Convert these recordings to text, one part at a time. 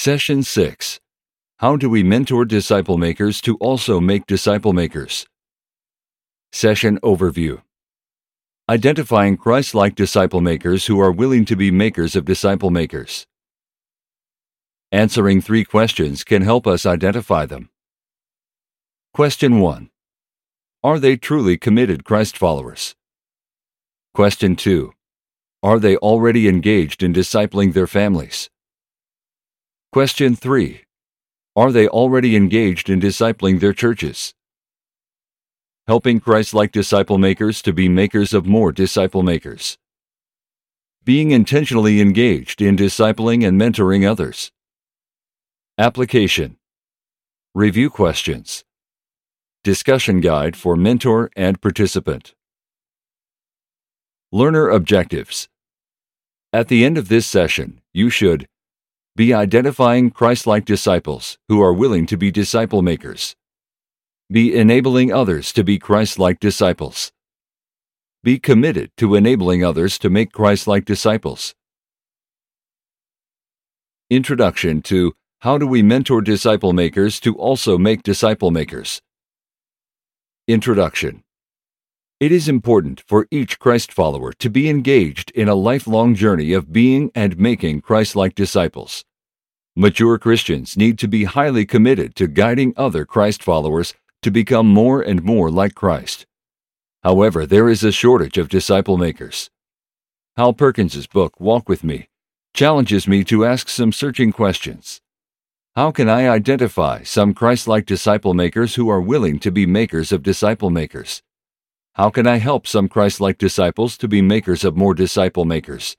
Session 6 How do we mentor disciple makers to also make disciple makers? Session Overview Identifying Christ like disciple makers who are willing to be makers of disciple makers. Answering three questions can help us identify them. Question 1 Are they truly committed Christ followers? Question 2 Are they already engaged in discipling their families? Question 3 Are they already engaged in discipling their churches? Helping Christ like disciple makers to be makers of more disciple makers. Being intentionally engaged in discipling and mentoring others. Application Review questions. Discussion guide for mentor and participant. Learner objectives. At the end of this session, you should be identifying Christ like disciples who are willing to be disciple makers. Be enabling others to be Christ like disciples. Be committed to enabling others to make Christ like disciples. Introduction to How do we mentor disciple makers to also make disciple makers? Introduction It is important for each Christ follower to be engaged in a lifelong journey of being and making Christ like disciples. Mature Christians need to be highly committed to guiding other Christ followers to become more and more like Christ. However, there is a shortage of disciple makers. Hal Perkins's book, Walk With Me, challenges me to ask some searching questions. How can I identify some Christ like disciple makers who are willing to be makers of disciple makers? How can I help some Christ like disciples to be makers of more disciple makers?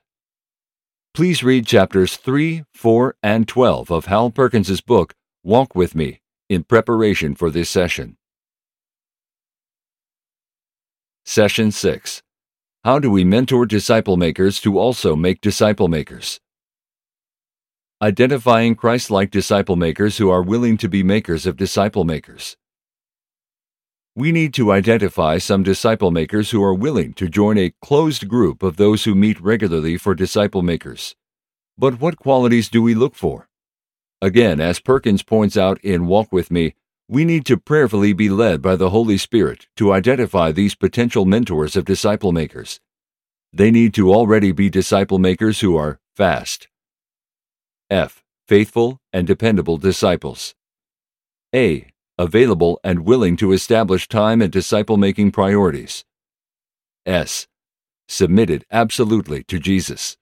Please read chapters 3, 4, and 12 of Hal Perkins's book, Walk With Me, in preparation for this session. Session 6 How do we mentor disciple makers to also make disciple makers? Identifying Christ like disciple makers who are willing to be makers of disciple makers. We need to identify some disciple makers who are willing to join a closed group of those who meet regularly for disciple makers. But what qualities do we look for? Again, as Perkins points out in Walk With Me, we need to prayerfully be led by the Holy Spirit to identify these potential mentors of disciple makers. They need to already be disciple makers who are fast. F. Faithful and dependable disciples. A available and willing to establish time and disciple making priorities. S. Submitted absolutely to Jesus.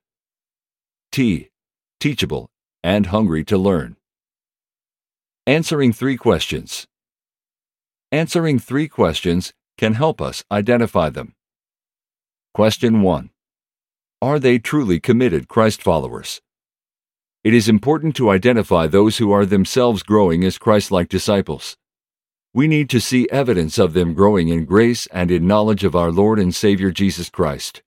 T. Teachable and hungry to learn. Answering three questions. Answering three questions can help us identify them. Question 1 Are they truly committed Christ followers? It is important to identify those who are themselves growing as Christ like disciples. We need to see evidence of them growing in grace and in knowledge of our Lord and Savior Jesus Christ.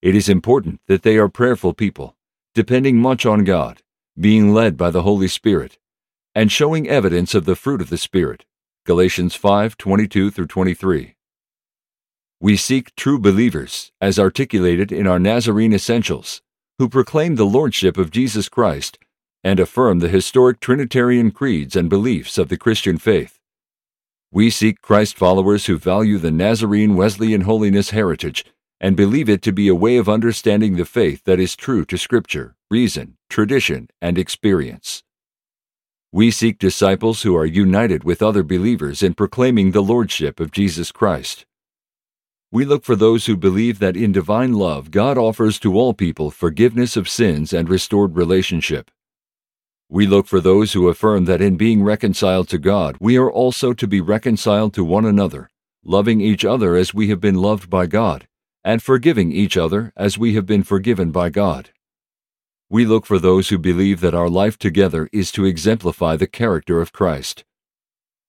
It is important that they are prayerful people, depending much on God, being led by the Holy Spirit, and showing evidence of the fruit of the Spirit. Galatians 5:22 through 23. We seek true believers, as articulated in our Nazarene Essentials, who proclaim the Lordship of Jesus Christ and affirm the historic Trinitarian creeds and beliefs of the Christian faith. We seek Christ followers who value the Nazarene Wesleyan holiness heritage and believe it to be a way of understanding the faith that is true to Scripture, reason, tradition, and experience. We seek disciples who are united with other believers in proclaiming the Lordship of Jesus Christ. We look for those who believe that in divine love God offers to all people forgiveness of sins and restored relationship. We look for those who affirm that in being reconciled to God, we are also to be reconciled to one another, loving each other as we have been loved by God, and forgiving each other as we have been forgiven by God. We look for those who believe that our life together is to exemplify the character of Christ.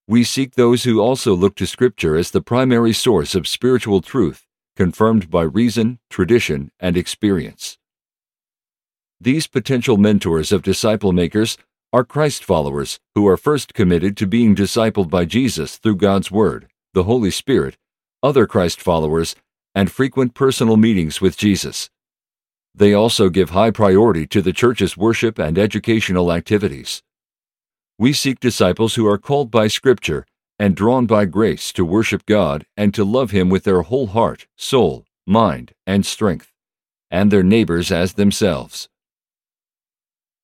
We seek those who also look to Scripture as the primary source of spiritual truth, confirmed by reason, tradition, and experience. These potential mentors of disciple makers are Christ followers who are first committed to being discipled by Jesus through God's Word, the Holy Spirit, other Christ followers, and frequent personal meetings with Jesus. They also give high priority to the church's worship and educational activities. We seek disciples who are called by Scripture and drawn by grace to worship God and to love Him with their whole heart, soul, mind, and strength, and their neighbors as themselves.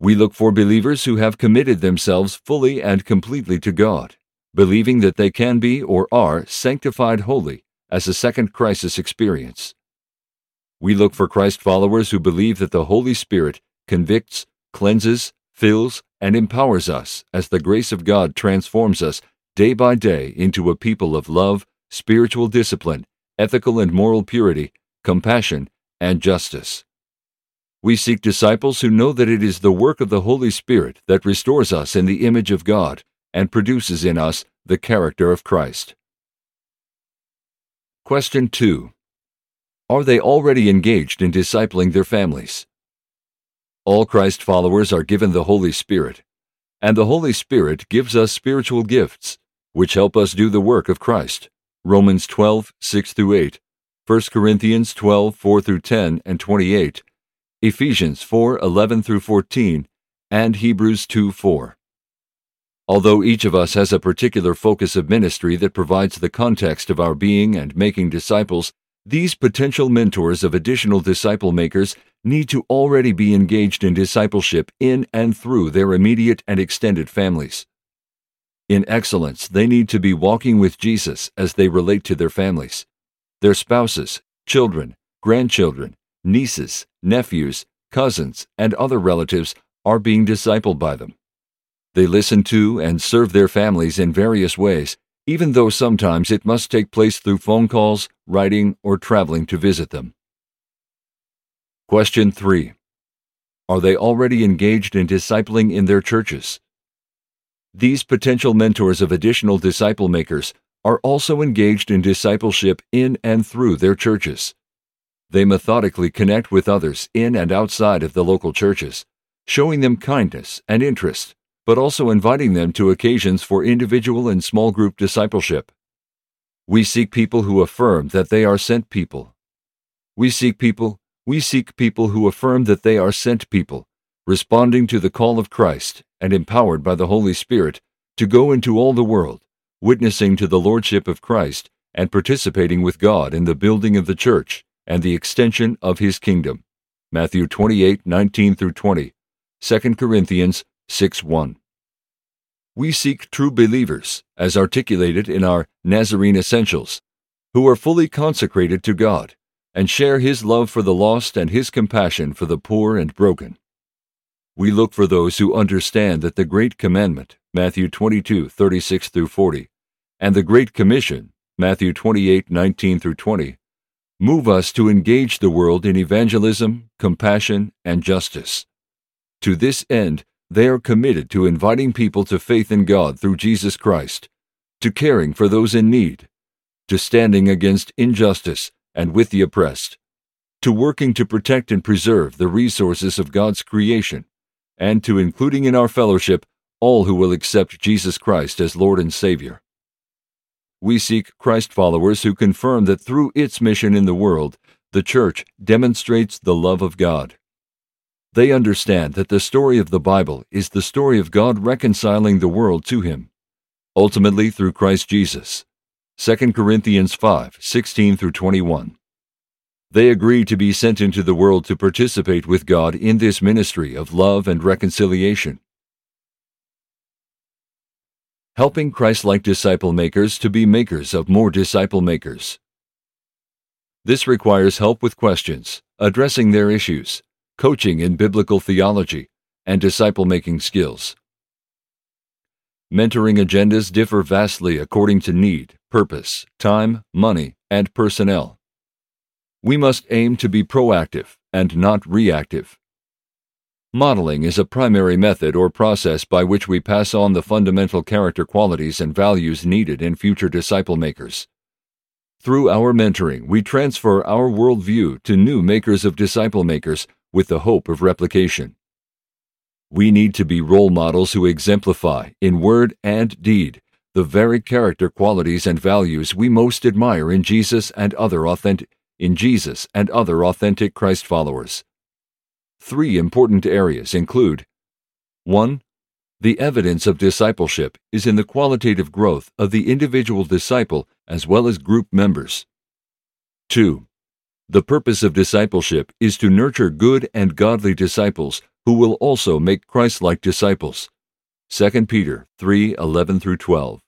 We look for believers who have committed themselves fully and completely to God, believing that they can be or are sanctified wholly as a second crisis experience. We look for Christ followers who believe that the Holy Spirit convicts, cleanses, fills, and empowers us as the grace of God transforms us day by day into a people of love, spiritual discipline, ethical and moral purity, compassion, and justice. We seek disciples who know that it is the work of the Holy Spirit that restores us in the image of God and produces in us the character of Christ. Question 2. Are they already engaged in discipling their families? All Christ followers are given the Holy Spirit, and the Holy Spirit gives us spiritual gifts, which help us do the work of Christ. Romans 12, 6 8, 1 Corinthians 12, 4 10 and 28, Ephesians 4 11 through 14, and Hebrews 2 4. Although each of us has a particular focus of ministry that provides the context of our being and making disciples, these potential mentors of additional disciple makers need to already be engaged in discipleship in and through their immediate and extended families. In excellence, they need to be walking with Jesus as they relate to their families, their spouses, children, grandchildren, nieces, nephews, cousins, and other relatives are being discipled by them. They listen to and serve their families in various ways, even though sometimes it must take place through phone calls, writing, or traveling to visit them. Question 3. Are they already engaged in discipling in their churches? These potential mentors of additional disciple makers are also engaged in discipleship in and through their churches. They methodically connect with others in and outside of the local churches, showing them kindness and interest, but also inviting them to occasions for individual and small group discipleship. We seek people who affirm that they are sent people. We seek people, we seek people who affirm that they are sent people, responding to the call of Christ and empowered by the Holy Spirit to go into all the world, witnessing to the lordship of Christ and participating with God in the building of the church and the extension of his kingdom. Matthew 28 19 through 20, 2 Corinthians 6 1. We seek true believers, as articulated in our Nazarene Essentials, who are fully consecrated to God and share his love for the lost and his compassion for the poor and broken. We look for those who understand that the Great Commandment, Matthew 22 36 through 40, and the Great Commission, Matthew 28 19 through 20, Move us to engage the world in evangelism, compassion, and justice. To this end, they are committed to inviting people to faith in God through Jesus Christ, to caring for those in need, to standing against injustice and with the oppressed, to working to protect and preserve the resources of God's creation, and to including in our fellowship all who will accept Jesus Christ as Lord and Savior. We seek Christ followers who confirm that through its mission in the world, the Church demonstrates the love of God. They understand that the story of the Bible is the story of God reconciling the world to Him, ultimately through Christ Jesus. 2 Corinthians 5 16 through 21. They agree to be sent into the world to participate with God in this ministry of love and reconciliation helping Christ like disciple makers to be makers of more disciple makers. This requires help with questions, addressing their issues, coaching in biblical theology, and disciple making skills. Mentoring agendas differ vastly according to need, purpose, time, money, and personnel. We must aim to be proactive and not reactive. Modeling is a primary method or process by which we pass on the fundamental character qualities and values needed in future disciple makers. Through our mentoring, we transfer our worldview to new makers of disciple makers with the hope of replication. We need to be role models who exemplify, in word and deed, the very character qualities and values we most admire in Jesus and other authentic in Jesus and other authentic Christ followers. Three important areas include 1. The evidence of discipleship is in the qualitative growth of the individual disciple as well as group members. 2. The purpose of discipleship is to nurture good and godly disciples who will also make Christ-like disciples. 2 Peter 3:11 through 12.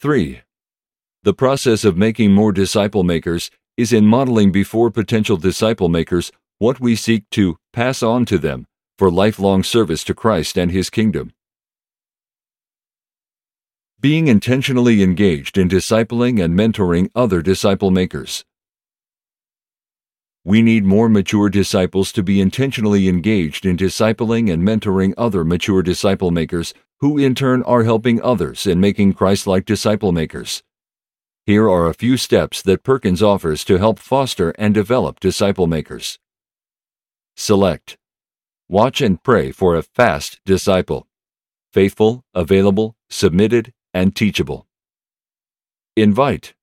3. The process of making more disciple makers is in modeling before potential disciple makers what we seek to pass on to them for lifelong service to Christ and His kingdom. Being intentionally engaged in discipling and mentoring other disciple makers. We need more mature disciples to be intentionally engaged in discipling and mentoring other mature disciple makers who in turn are helping others in making Christ like disciple makers. Here are a few steps that Perkins offers to help foster and develop disciple makers. Select. Watch and pray for a fast disciple. Faithful, available, submitted, and teachable. Invite.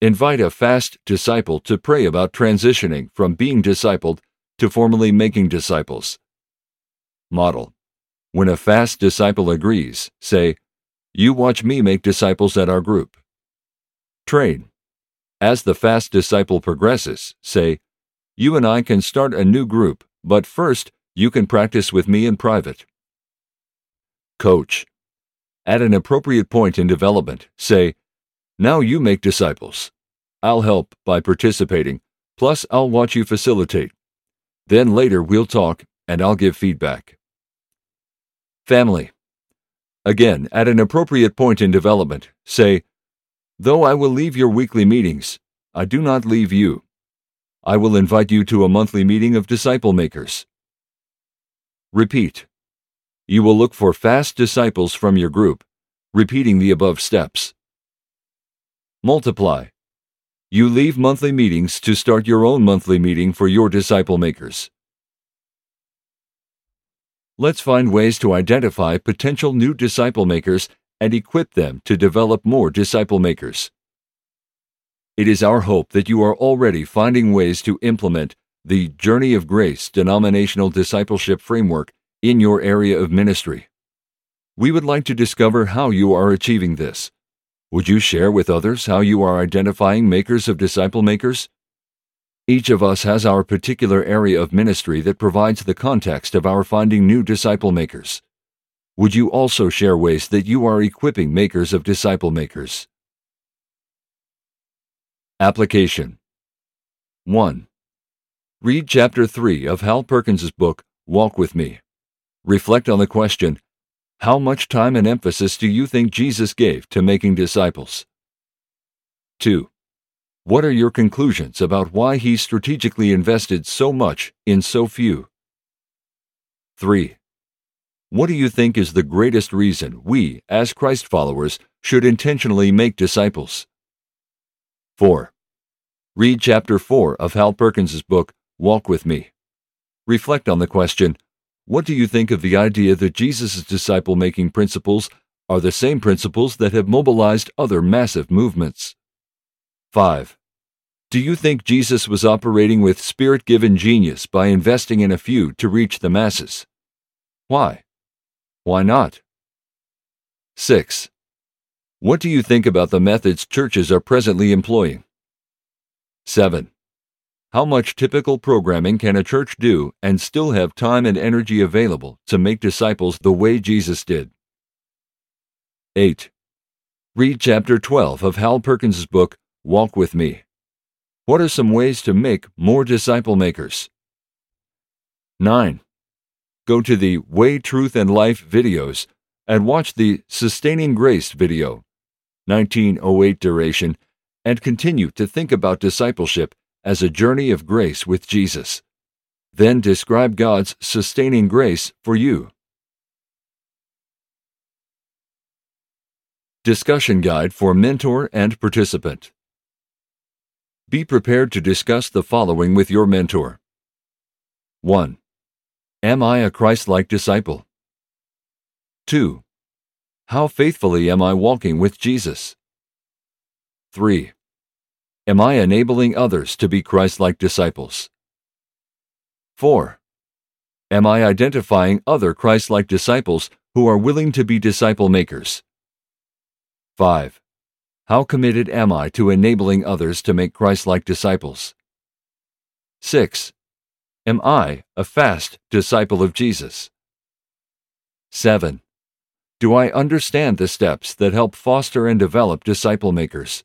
Invite a fast disciple to pray about transitioning from being discipled to formally making disciples. Model. When a fast disciple agrees, say, You watch me make disciples at our group. Train. As the fast disciple progresses, say, You and I can start a new group, but first, you can practice with me in private. Coach. At an appropriate point in development, say, Now you make disciples. I'll help by participating, plus, I'll watch you facilitate. Then later we'll talk and I'll give feedback. Family. Again, at an appropriate point in development, say, Though I will leave your weekly meetings, I do not leave you. I will invite you to a monthly meeting of disciple makers. Repeat. You will look for fast disciples from your group, repeating the above steps. Multiply. You leave monthly meetings to start your own monthly meeting for your disciple makers. Let's find ways to identify potential new disciple makers and equip them to develop more disciple makers. It is our hope that you are already finding ways to implement the Journey of Grace denominational discipleship framework in your area of ministry. We would like to discover how you are achieving this. Would you share with others how you are identifying makers of disciple makers? Each of us has our particular area of ministry that provides the context of our finding new disciple makers. Would you also share ways that you are equipping makers of disciple makers? Application 1. Read chapter 3 of Hal Perkins' book, Walk with Me. Reflect on the question how much time and emphasis do you think Jesus gave to making disciples? 2. What are your conclusions about why he strategically invested so much in so few? 3. What do you think is the greatest reason we, as Christ followers, should intentionally make disciples? 4. Read chapter 4 of Hal Perkins' book, Walk with Me. Reflect on the question what do you think of the idea that Jesus' disciple making principles are the same principles that have mobilized other massive movements? 5. Do you think Jesus was operating with spirit given genius by investing in a few to reach the masses? Why? Why not? 6. What do you think about the methods churches are presently employing? 7. How much typical programming can a church do and still have time and energy available to make disciples the way Jesus did? 8. Read chapter 12 of Hal Perkins' book, Walk with Me. What are some ways to make more disciple makers? 9. Go to the Way, Truth, and Life videos and watch the Sustaining Grace video, 1908 duration, and continue to think about discipleship as a journey of grace with Jesus. Then describe God's sustaining grace for you. Discussion Guide for Mentor and Participant Be prepared to discuss the following with your mentor. 1. Am I a Christ like disciple? 2. How faithfully am I walking with Jesus? 3. Am I enabling others to be Christ like disciples? 4. Am I identifying other Christ like disciples who are willing to be disciple makers? 5. How committed am I to enabling others to make Christ like disciples? 6. Am I a fast disciple of Jesus? 7. Do I understand the steps that help foster and develop disciple makers?